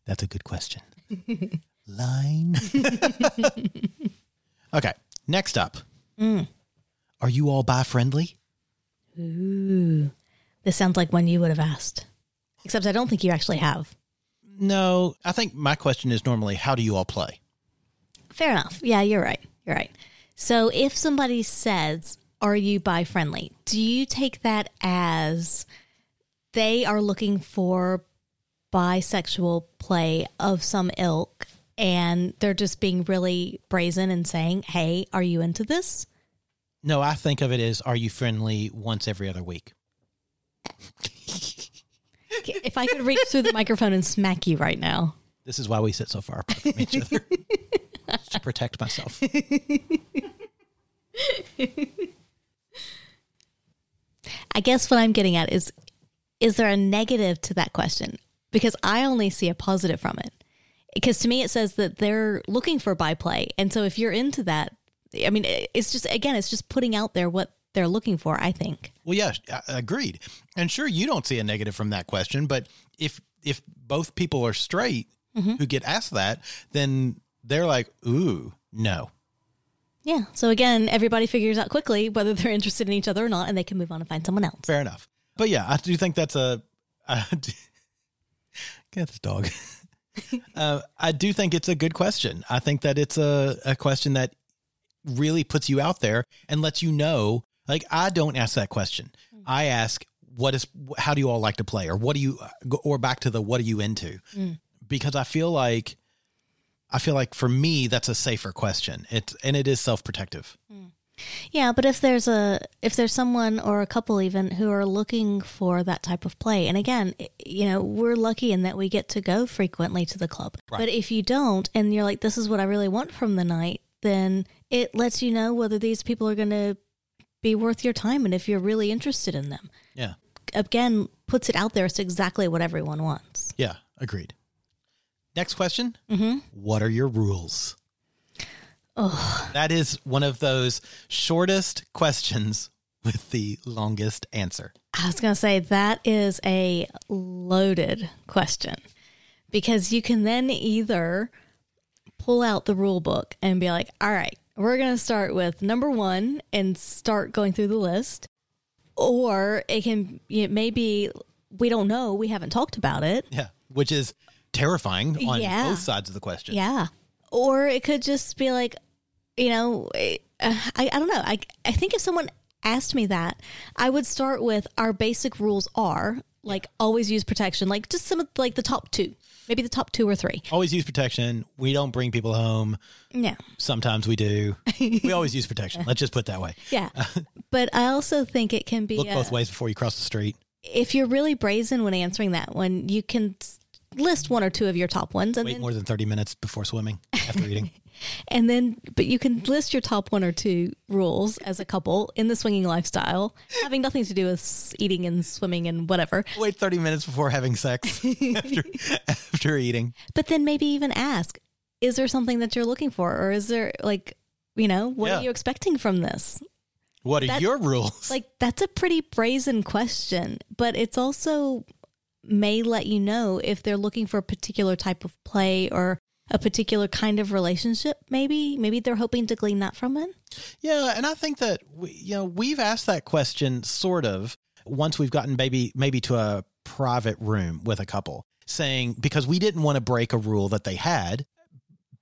[SPEAKER 4] That's a good question. Line. okay. Next up.
[SPEAKER 3] Mm.
[SPEAKER 4] Are you all bi friendly?
[SPEAKER 3] Ooh, this sounds like one you would have asked. Except I don't think you actually have.
[SPEAKER 4] No. I think my question is normally how do you all play?
[SPEAKER 3] Fair enough. Yeah, you're right. You're right. So if somebody says, Are you bi friendly? Do you take that as they are looking for bisexual play of some ilk and they're just being really brazen and saying, Hey, are you into this?
[SPEAKER 4] No, I think of it as are you friendly once every other week?
[SPEAKER 3] If I could reach through the microphone and smack you right now.
[SPEAKER 4] This is why we sit so far apart from each other. To protect myself.
[SPEAKER 3] I guess what I'm getting at is is there a negative to that question? Because I only see a positive from it. Because to me, it says that they're looking for bi play. And so if you're into that, I mean, it's just, again, it's just putting out there what they're looking for, I think.
[SPEAKER 4] Well, yeah, agreed. And sure, you don't see a negative from that question, but if if both people are straight who get asked that, then they're like, "Ooh, no."
[SPEAKER 3] Yeah. So again, everybody figures out quickly whether they're interested in each other or not, and they can move on and find someone else.
[SPEAKER 4] Fair enough. But yeah, I do think that's a. I do, get this dog. uh, I do think it's a good question. I think that it's a, a question that really puts you out there and lets you know Like I don't ask that question.
[SPEAKER 3] Mm.
[SPEAKER 4] I ask what is how do you all like to play or what do you or back to the what are you into?
[SPEAKER 3] Mm.
[SPEAKER 4] Because I feel like I feel like for me that's a safer question. It's and it is self-protective.
[SPEAKER 3] Yeah, but if there's a if there's someone or a couple even who are looking for that type of play, and again, you know, we're lucky in that we get to go frequently to the club.
[SPEAKER 4] Right.
[SPEAKER 3] But if you don't, and you're like, this is what I really want from the night, then it lets you know whether these people are going to be worth your time and if you're really interested in them.
[SPEAKER 4] Yeah.
[SPEAKER 3] Again, puts it out there. It's exactly what everyone wants.
[SPEAKER 4] Yeah, agreed. Next question.
[SPEAKER 3] Mm-hmm.
[SPEAKER 4] What are your rules?
[SPEAKER 3] Oh,
[SPEAKER 4] That is one of those shortest questions with the longest answer.
[SPEAKER 3] I was going to say that is a loaded question because you can then either pull out the rule book and be like, all right, we're going to start with number one and start going through the list. Or it can, it may be, we don't know, we haven't talked about it.
[SPEAKER 4] Yeah, which is terrifying on
[SPEAKER 3] Yeah.
[SPEAKER 4] both sides of the question.
[SPEAKER 3] Yeah. Or it could just be like, you know, uh, I, I don't know. I, I think if someone asked me that, I would start with our basic rules are like always use protection, like just some of like the top two, maybe the top two or three.
[SPEAKER 4] Always use protection. We don't bring people home.
[SPEAKER 3] Yeah.
[SPEAKER 4] Sometimes we do. we always use protection. Let's just put it that way.
[SPEAKER 3] Yeah. but I also think it can be
[SPEAKER 4] Look both ways before you cross the street.
[SPEAKER 3] if you're really brazen when answering that one, you can list one or two of your top ones and
[SPEAKER 4] Wait
[SPEAKER 3] then
[SPEAKER 4] more than 30 minutes before swimming after eating.
[SPEAKER 3] And then, but you can list your top one or two rules as a couple in the swinging lifestyle, having nothing to do with eating and swimming and whatever.
[SPEAKER 4] Wait 30 minutes before having sex after, after eating.
[SPEAKER 3] But then maybe even ask, is there something that you're looking for? Or is there like, you know, what
[SPEAKER 4] Yeah.
[SPEAKER 3] are you expecting from this?
[SPEAKER 4] What are
[SPEAKER 3] That-
[SPEAKER 4] your rules?
[SPEAKER 3] Like, that's a pretty brazen question, but it's also may let you know if they're looking for a particular type of play or a particular kind of relationship, maybe. Maybe they're hoping to glean that from it.
[SPEAKER 4] Yeah, and I think that we, you know we've asked that question sort of once we've gotten maybe maybe to a private room with a couple, saying because we didn't want to break a rule that they had.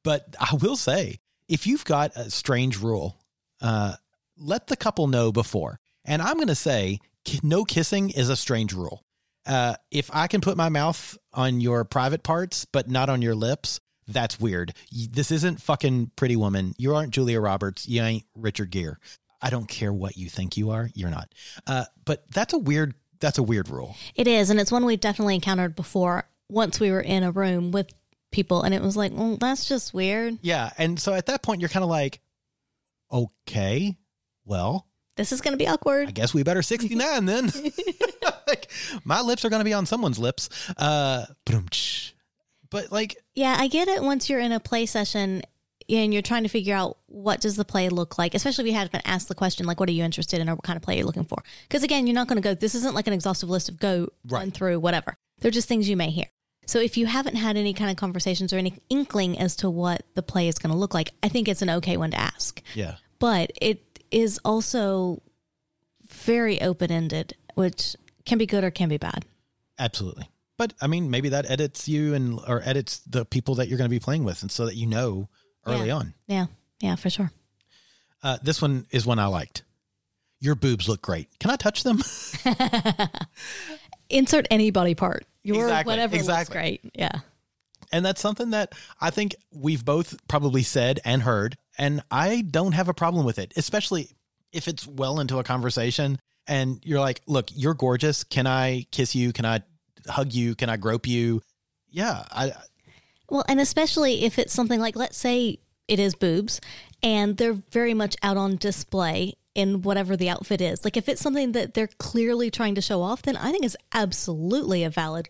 [SPEAKER 4] But I will say, if you've got a strange rule, uh, let the couple know before. And I'm going to say, no kissing is a strange rule. Uh, if I can put my mouth on your private parts, but not on your lips, that's weird. This isn't fucking Pretty Woman. You aren't Julia Roberts. You ain't Richard Gere. I don't care what you think you are. You're not. Uh, but that's a weird. That's a weird rule.
[SPEAKER 3] It is, and it's one we've definitely encountered before. Once we were in a room with people, and it was like, well, that's just weird.
[SPEAKER 4] Yeah, and so at that point, you're kind of like, okay, well,
[SPEAKER 3] This is going to be awkward.
[SPEAKER 4] I guess we better 69 then. like, my lips are going to be on someone's lips. Uh, but like,
[SPEAKER 3] Yeah, I get it. Once you're in a play session and you're trying to figure out what does the play look like, especially if you haven't asked the question like, what are you interested in or what kind of play are you're looking for? Because again, you're not going to go. This isn't like an exhaustive list of go run through whatever. They're just things you may hear. So if you haven't had any kind of conversations or any inkling as to what the play is going to look like, I think it's an okay one to ask.
[SPEAKER 4] yeah,
[SPEAKER 3] but it is also very open ended, which can be good or can be bad.
[SPEAKER 4] absolutely. But I mean, maybe that edits you and or edits the people that you're going to be playing with, and so that you know early
[SPEAKER 3] Yeah.
[SPEAKER 4] on.
[SPEAKER 3] Yeah, yeah, for sure.
[SPEAKER 4] Uh, this one is one I liked. Your boobs look great. Can I touch them?
[SPEAKER 3] Insert any body part. Your
[SPEAKER 4] Exactly,
[SPEAKER 3] whatever
[SPEAKER 4] exactly.
[SPEAKER 3] looks great. Yeah.
[SPEAKER 4] And that's something that I think we've both probably said and heard. And I don't have a problem with it, especially if it's well into a conversation and you're like, look, you're gorgeous. Can I kiss you? Can I hug you? Can I grope you? Yeah. I,
[SPEAKER 3] Well, and especially if it's something like, let's say it is boobs and they're very much out on display in whatever the outfit is. Like if it's something that they're clearly trying to show off, then I think it's absolutely a valid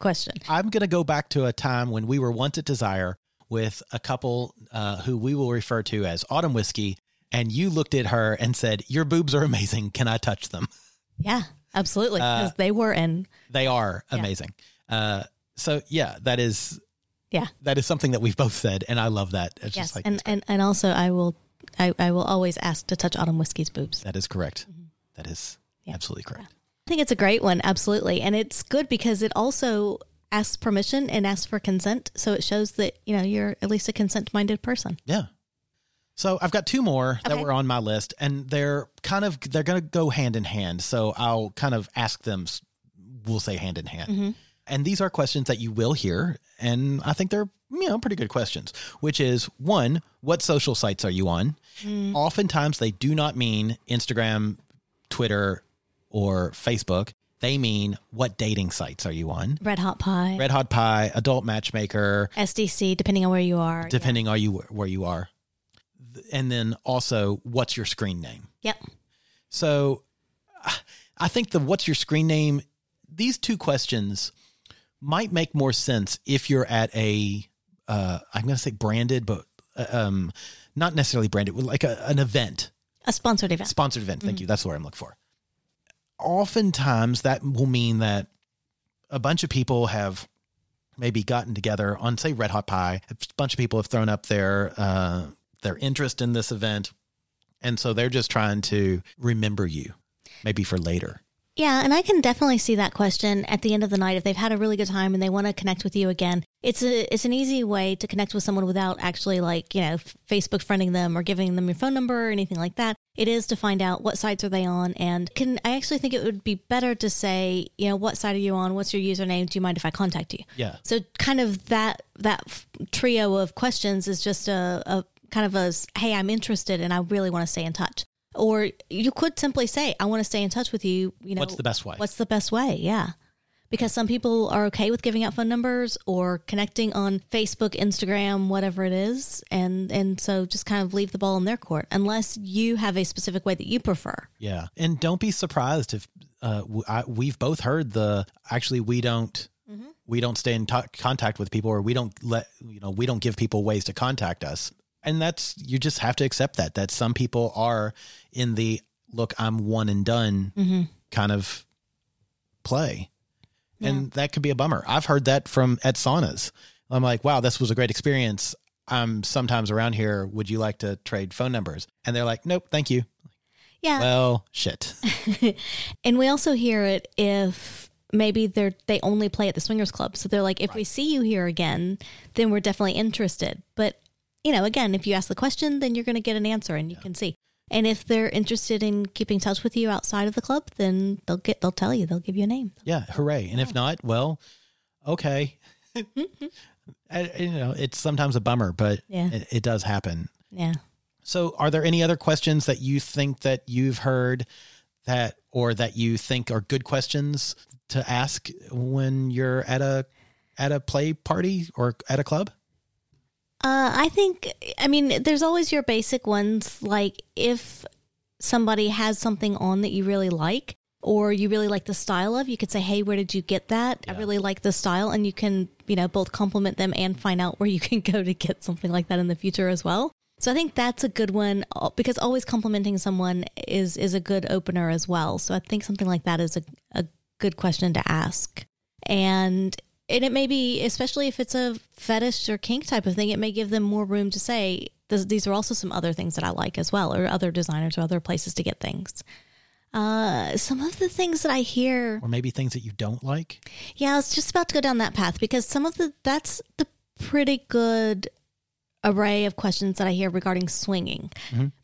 [SPEAKER 3] question.
[SPEAKER 4] I'm going to go back to a time when we were once at Desire with a couple uh, who we will refer to as Autumn Whiskey. And you looked at her and said, Your boobs are amazing. Can I touch them?
[SPEAKER 3] Yeah, absolutely.
[SPEAKER 4] Uh,
[SPEAKER 3] Because they were in.
[SPEAKER 4] They are
[SPEAKER 3] Yeah.
[SPEAKER 4] amazing. Uh, so, yeah, that is
[SPEAKER 3] Yeah.
[SPEAKER 4] that is something that we've both said, and I love that. It's
[SPEAKER 3] Yes.
[SPEAKER 4] just like
[SPEAKER 3] and, and, and also I will I, I will always ask to touch Autumn Whiskey's boobs.
[SPEAKER 4] that is correct. That is
[SPEAKER 3] Mm-hmm. Yeah.
[SPEAKER 4] absolutely correct.
[SPEAKER 3] I think it's a great one, absolutely. And it's good because it also asks permission and asks for consent. So it shows that, you know, you're at least a consent minded person.
[SPEAKER 4] Yeah. So I've got two more that were on my list, and they're kind of they're going to go hand in hand. So I'll kind of ask them. We'll say hand in hand.
[SPEAKER 3] Mm-hmm.
[SPEAKER 4] And these are questions that you will hear, and I think they're you know pretty good questions. Which is one, what social sites are you on?
[SPEAKER 3] Mm.
[SPEAKER 4] Oftentimes they do not mean Instagram, Twitter, or Facebook. They mean what dating sites are you on?
[SPEAKER 3] Red Hot Pie,
[SPEAKER 4] Red Hot Pie, Adult Matchmaker,
[SPEAKER 3] SDC, depending on where you are.
[SPEAKER 4] depending on you where you are, and then also what's your screen name.
[SPEAKER 3] Yep.
[SPEAKER 4] So I think the what's your screen name, these two questions might make more sense if you're at a, uh, I'm going to say branded, but uh, um, not necessarily branded, like a, an event,
[SPEAKER 3] A sponsored event.
[SPEAKER 4] sponsored event. Thank you. That's word I'm looking for. Oftentimes that will mean that a bunch of people have maybe gotten together on, say, Red Hot Pie. A bunch of people have thrown up their, uh, their interest in this event. And so they're just trying to remember you, maybe for later.
[SPEAKER 3] Yeah, and I can definitely see that question at the end of the night if they've had a really good time and they want to connect with you again. It's a it's an easy way to connect with someone without actually like, you know, Facebook friending them or giving them your phone number or anything like that. It is to find out what sites are they on and can I actually think it would be better to say, you know, what site are you on? What's your username? Do you mind if I contact you?
[SPEAKER 4] Yeah.
[SPEAKER 3] So kind of that that trio of questions is just a, a kind of a hey, I'm interested and I really want to stay in touch. Or you could simply say, I want to stay in touch with you. You know,
[SPEAKER 4] What's the best way?
[SPEAKER 3] What's the best way? Yeah. Because some people are okay with giving out phone numbers or connecting on Facebook, Instagram, whatever it is, and and so just kind of leave the ball in their court unless you have a specific way that you prefer.
[SPEAKER 4] Yeah, and don't be surprised if uh, I, we've both heard the actually we don't we don't stay in to- contact with people or we don't let you know we don't give people ways to contact us, and that's you just have to accept that that some people are in the look I'm one and done mm-hmm. kind of play, and that could be a bummer. I've heard that from at saunas. I'm like, wow, this was a great experience. I'm sometimes around here. Would you like to trade phone numbers? And they're like, nope, thank you.
[SPEAKER 3] Yeah.
[SPEAKER 4] Well, shit.
[SPEAKER 3] And we also hear it if maybe they're they only play at the swingers club. So they're like, if we see you here again, then we're definitely interested. But you know, again, if you ask the question, then you're going to get an answer, and you can see. And if they're interested in keeping touch with you outside of the club, then they'll get they'll tell you they'll give you a name.
[SPEAKER 4] Yeah, hooray. And if not, well, okay. Mm-hmm. I, you know, it's sometimes a bummer, but
[SPEAKER 3] Yeah.
[SPEAKER 4] it, it does happen.
[SPEAKER 3] Yeah.
[SPEAKER 4] So, are there any other questions that you think that you've heard that, or that you think are good questions to ask when you're at a at a play party or at a club?
[SPEAKER 3] Uh, I think, I mean, there's always your basic ones. Like if somebody has something on that you really like or you really like the style of, you could say, Hey, where did you get that? I really like the style. And you can, you know, both compliment them and find out where you can go to get something like that in the future as well. So I think that's a good one uh, because always complimenting someone is, is a good opener as well. So I think something like that is a, a good question to ask. And and it may be, especially if it's a fetish or kink type of thing, it may give them more room to say, these are also some other things that I like as well, or other designers or other places to get things. Uh, some of the things that I hear,
[SPEAKER 4] Or maybe things that you don't like?
[SPEAKER 3] yeah, I was just about to go down that path because some of the, that's the pretty good array of questions that I hear regarding swinging.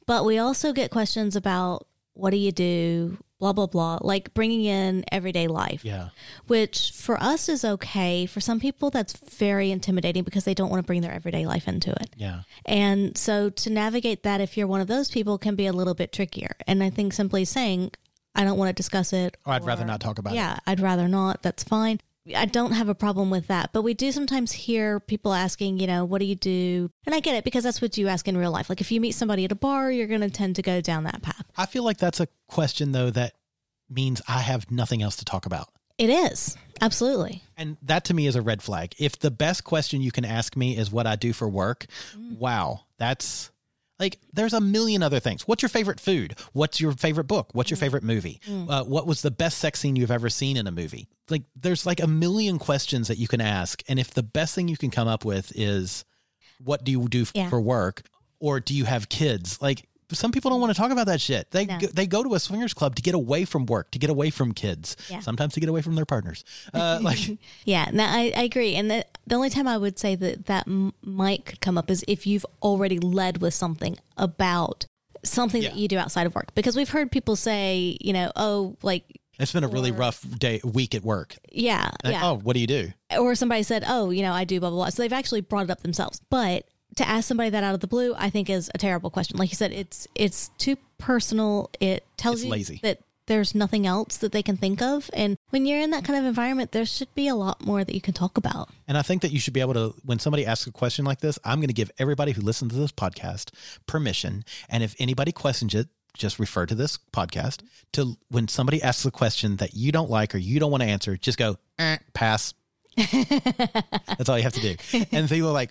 [SPEAKER 3] But we also get questions about what do you do, blah, blah, blah, like bringing in everyday life
[SPEAKER 4] Yeah.
[SPEAKER 3] which for us is okay. For some people, that's very intimidating because they don't want to bring their everyday life into it.
[SPEAKER 4] Yeah.
[SPEAKER 3] And so to navigate that, if you're one of those people, can be a little bit trickier. And I think simply saying, I don't want to discuss it.
[SPEAKER 4] Or I'd rather not talk about it.
[SPEAKER 3] Yeah, I'd rather not. That's fine. I don't have a problem with that. But we do sometimes hear people asking, you know, what do you do? And I get it because that's what you ask in real life. Like if you meet somebody at a bar, you're going to tend to go down that path.
[SPEAKER 4] I feel like that's a question, though, that means I have nothing else to talk about.
[SPEAKER 3] It is. Absolutely.
[SPEAKER 4] And that to me is a red flag. If the best question you can ask me is what I do for work, mm. wow, that's like there's a million other things. What's your favorite food? What's your favorite book? What's your favorite movie? Uh, what was the best sex scene you've ever seen in a movie? Like there's like a million questions that you can ask. And if the best thing you can come up with is what do you do f-
[SPEAKER 3] Yeah.
[SPEAKER 4] for work or do you have kids? Like some people don't want to talk about that shit. They
[SPEAKER 3] No.
[SPEAKER 4] go, they go to a swingers club to get away from work, to get away from kids,
[SPEAKER 3] Yeah.
[SPEAKER 4] sometimes to get away from their partners. Uh, like
[SPEAKER 3] Yeah, no, I, I agree. And the, the only time I would say that that might could come up is if you've already led with something about something that you do outside of work. Because we've heard people say, you know, oh, like,
[SPEAKER 4] it's been a really rough day week at work.
[SPEAKER 3] yeah,
[SPEAKER 4] Uh,
[SPEAKER 3] yeah.
[SPEAKER 4] Oh, what do you do?
[SPEAKER 3] Or somebody said, oh, you know, I do blah, blah, blah. So they've actually brought it up themselves. But to ask somebody that out of the blue, I think is a terrible question. Like you said, it's it's too personal. It tells
[SPEAKER 4] It's
[SPEAKER 3] you
[SPEAKER 4] lazy.
[SPEAKER 3] that there's nothing else that they can think of. And when you're in that kind of environment, there should be a lot more that you can talk about.
[SPEAKER 4] And I think that you should be able to, when somebody asks a question like this, I'm going to give everybody who listens to this podcast permission. And if anybody questions it, just refer to this podcast to when somebody asks a question that you don't like or you don't want to answer, just go, eh, pass. That's all you have to do. And people are like,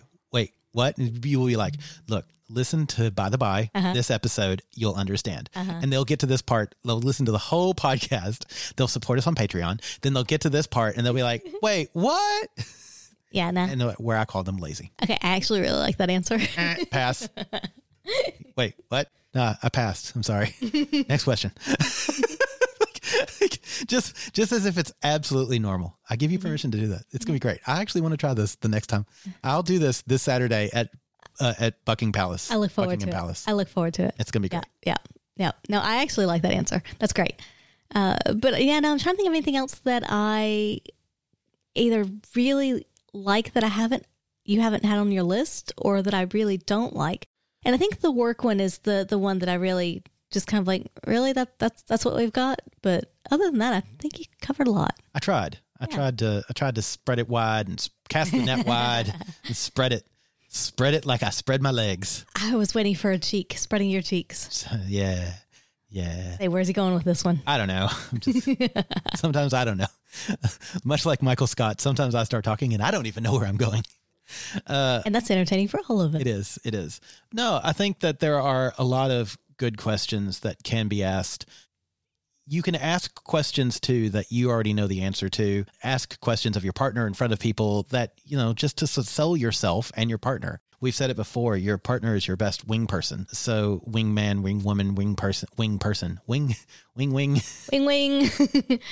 [SPEAKER 4] what? And you will be like, look, listen to By the By, this episode, you'll understand. And they'll get to this part, they'll listen to the whole podcast, they'll support us on Patreon, then they'll get to this part and they'll be like, wait, what?
[SPEAKER 3] Yeah, no.
[SPEAKER 4] And where I call them lazy.
[SPEAKER 3] Okay, I actually really like that answer.
[SPEAKER 4] Eh, Pass. Wait, what? Nah, I passed. I'm sorry. Next question. Just just as if it's absolutely normal. I give you permission to do that. It's gonna be great. I actually want to try this the next time. I'll do this this Saturday at uh, at Buckingham Palace.
[SPEAKER 3] I look forward
[SPEAKER 4] Buckingham
[SPEAKER 3] to
[SPEAKER 4] Palace.
[SPEAKER 3] it. I look forward to it.
[SPEAKER 4] It's gonna be
[SPEAKER 3] yeah,
[SPEAKER 4] great.
[SPEAKER 3] yeah, yeah. No, I actually like that answer. That's great. Uh, but yeah, no, I'm trying to think of anything else that I either really like that I haven't you haven't had on your list, or that I really don't like. And I think the work one is the the one that I really just kind of like. Really, that that's that's what we've got. But other than that, I think you covered a lot.
[SPEAKER 4] I tried. I tried to I tried to spread it wide and cast the net wide and spread it spread it like I spread my legs.
[SPEAKER 3] I was waiting for a cheek, spreading your cheeks.
[SPEAKER 4] So, yeah. Yeah.
[SPEAKER 3] Hey, where's he going with this one?
[SPEAKER 4] I don't know. I'm just, sometimes I don't know. Much like Michael Scott, sometimes I start talking and I don't even know where I'm going.
[SPEAKER 3] Uh, and that's entertaining for all of it.
[SPEAKER 4] It is. It is. No, I think that there are a lot of good questions that can be asked. You can ask questions too that you already know the answer to. Ask questions of your partner in front of people that, you know, just to sell yourself and your partner. We've said it before, your partner is your best wing person. So wing man, wing woman, wing person, wing person, wing, wing, wing.
[SPEAKER 3] Wing wing.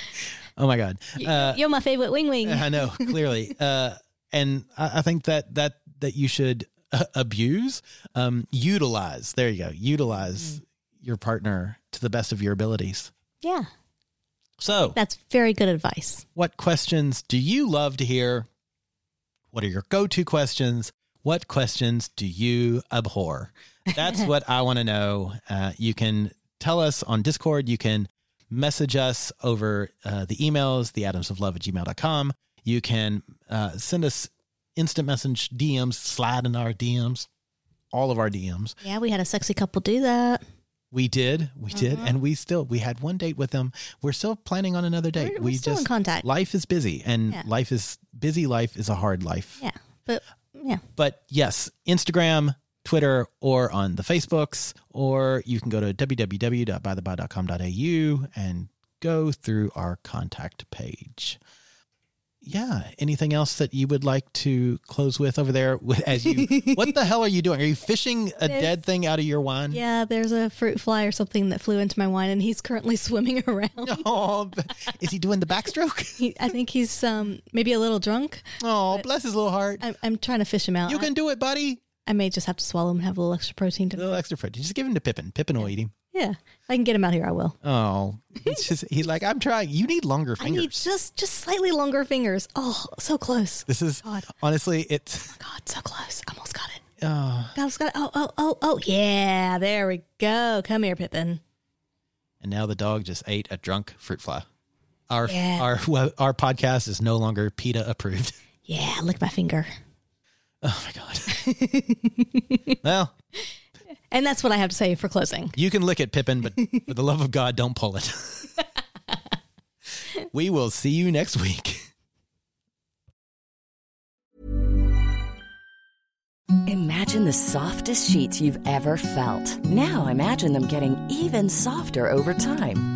[SPEAKER 4] Oh my God. Uh,
[SPEAKER 3] You're my favorite wing wing.
[SPEAKER 4] I know clearly, uh, and I, I think that that that you should uh, abuse, um, utilize. There you go. Utilize your partner to the best of your abilities.
[SPEAKER 3] Yeah,
[SPEAKER 4] So,
[SPEAKER 3] that's very good advice.
[SPEAKER 4] what questions do you love to hear? What are your go-to questions? What questions do you abhor? That's what I want to know. Uh, you can tell us on Discord. You can message us over uh, the emails, theatomsoflove at gmail.com. You can uh, send us instant message DMs, slide in our DMs, all of our DMs.
[SPEAKER 3] Yeah, we had a sexy couple do that.
[SPEAKER 4] We did, we did, mm-hmm. and we still we had one date with them. We're still planning on another date.
[SPEAKER 3] We're- we're
[SPEAKER 4] we
[SPEAKER 3] still in
[SPEAKER 4] just
[SPEAKER 3] contact.
[SPEAKER 4] Life is busy, and
[SPEAKER 3] Yeah.
[SPEAKER 4] life is busy. Life is a hard life.
[SPEAKER 3] Yeah, but yeah,
[SPEAKER 4] But yes, Instagram, Twitter, or on the Facebooks, or you can go to www.bytheby.com.au and go through our contact page. Yeah. Anything else that you would like to close with over there? As you, what the hell are you doing? Are you fishing a
[SPEAKER 3] There's-
[SPEAKER 4] dead thing out of your wine?
[SPEAKER 3] yeah. There's a fruit fly or something that flew into my wine, and he's currently swimming around.
[SPEAKER 4] Oh, is he doing the backstroke?
[SPEAKER 3] He, I think he's um maybe a little drunk.
[SPEAKER 4] Oh, bless his little heart.
[SPEAKER 3] I'm, I'm trying to fish him out.
[SPEAKER 4] You can do it, buddy.
[SPEAKER 3] I, may just have to swallow him and have a little extra protein. To A
[SPEAKER 4] little extra fruit. Just give him to Pippin. Pippin will eat him.
[SPEAKER 3] Yeah, if I can get him out here, I will.
[SPEAKER 4] Oh, he's just, he's like, I'm trying. You need longer fingers.
[SPEAKER 3] I need just just slightly longer fingers. Oh, so close.
[SPEAKER 4] This is
[SPEAKER 3] God.
[SPEAKER 4] honestly, it's oh
[SPEAKER 3] God, so close. Almost got it.
[SPEAKER 4] uh,
[SPEAKER 3] Almost got it. Oh, oh, oh, oh, yeah. There we go. Come here, Pippin.
[SPEAKER 4] and now the dog just ate a drunk fruit fly. Our
[SPEAKER 3] Yeah.
[SPEAKER 4] our well, our podcast is no longer PETA approved.
[SPEAKER 3] Yeah, lick my finger.
[SPEAKER 4] Oh my god. well,
[SPEAKER 3] And that's what I have to say for closing.
[SPEAKER 4] you can lick it, Pippin, but for the love of God, don't pull it. we will see you next week.
[SPEAKER 6] Imagine the softest sheets you've ever felt. Now imagine them getting even softer over time.